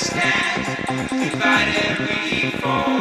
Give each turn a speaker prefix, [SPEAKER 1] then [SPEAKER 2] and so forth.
[SPEAKER 1] understand that every form.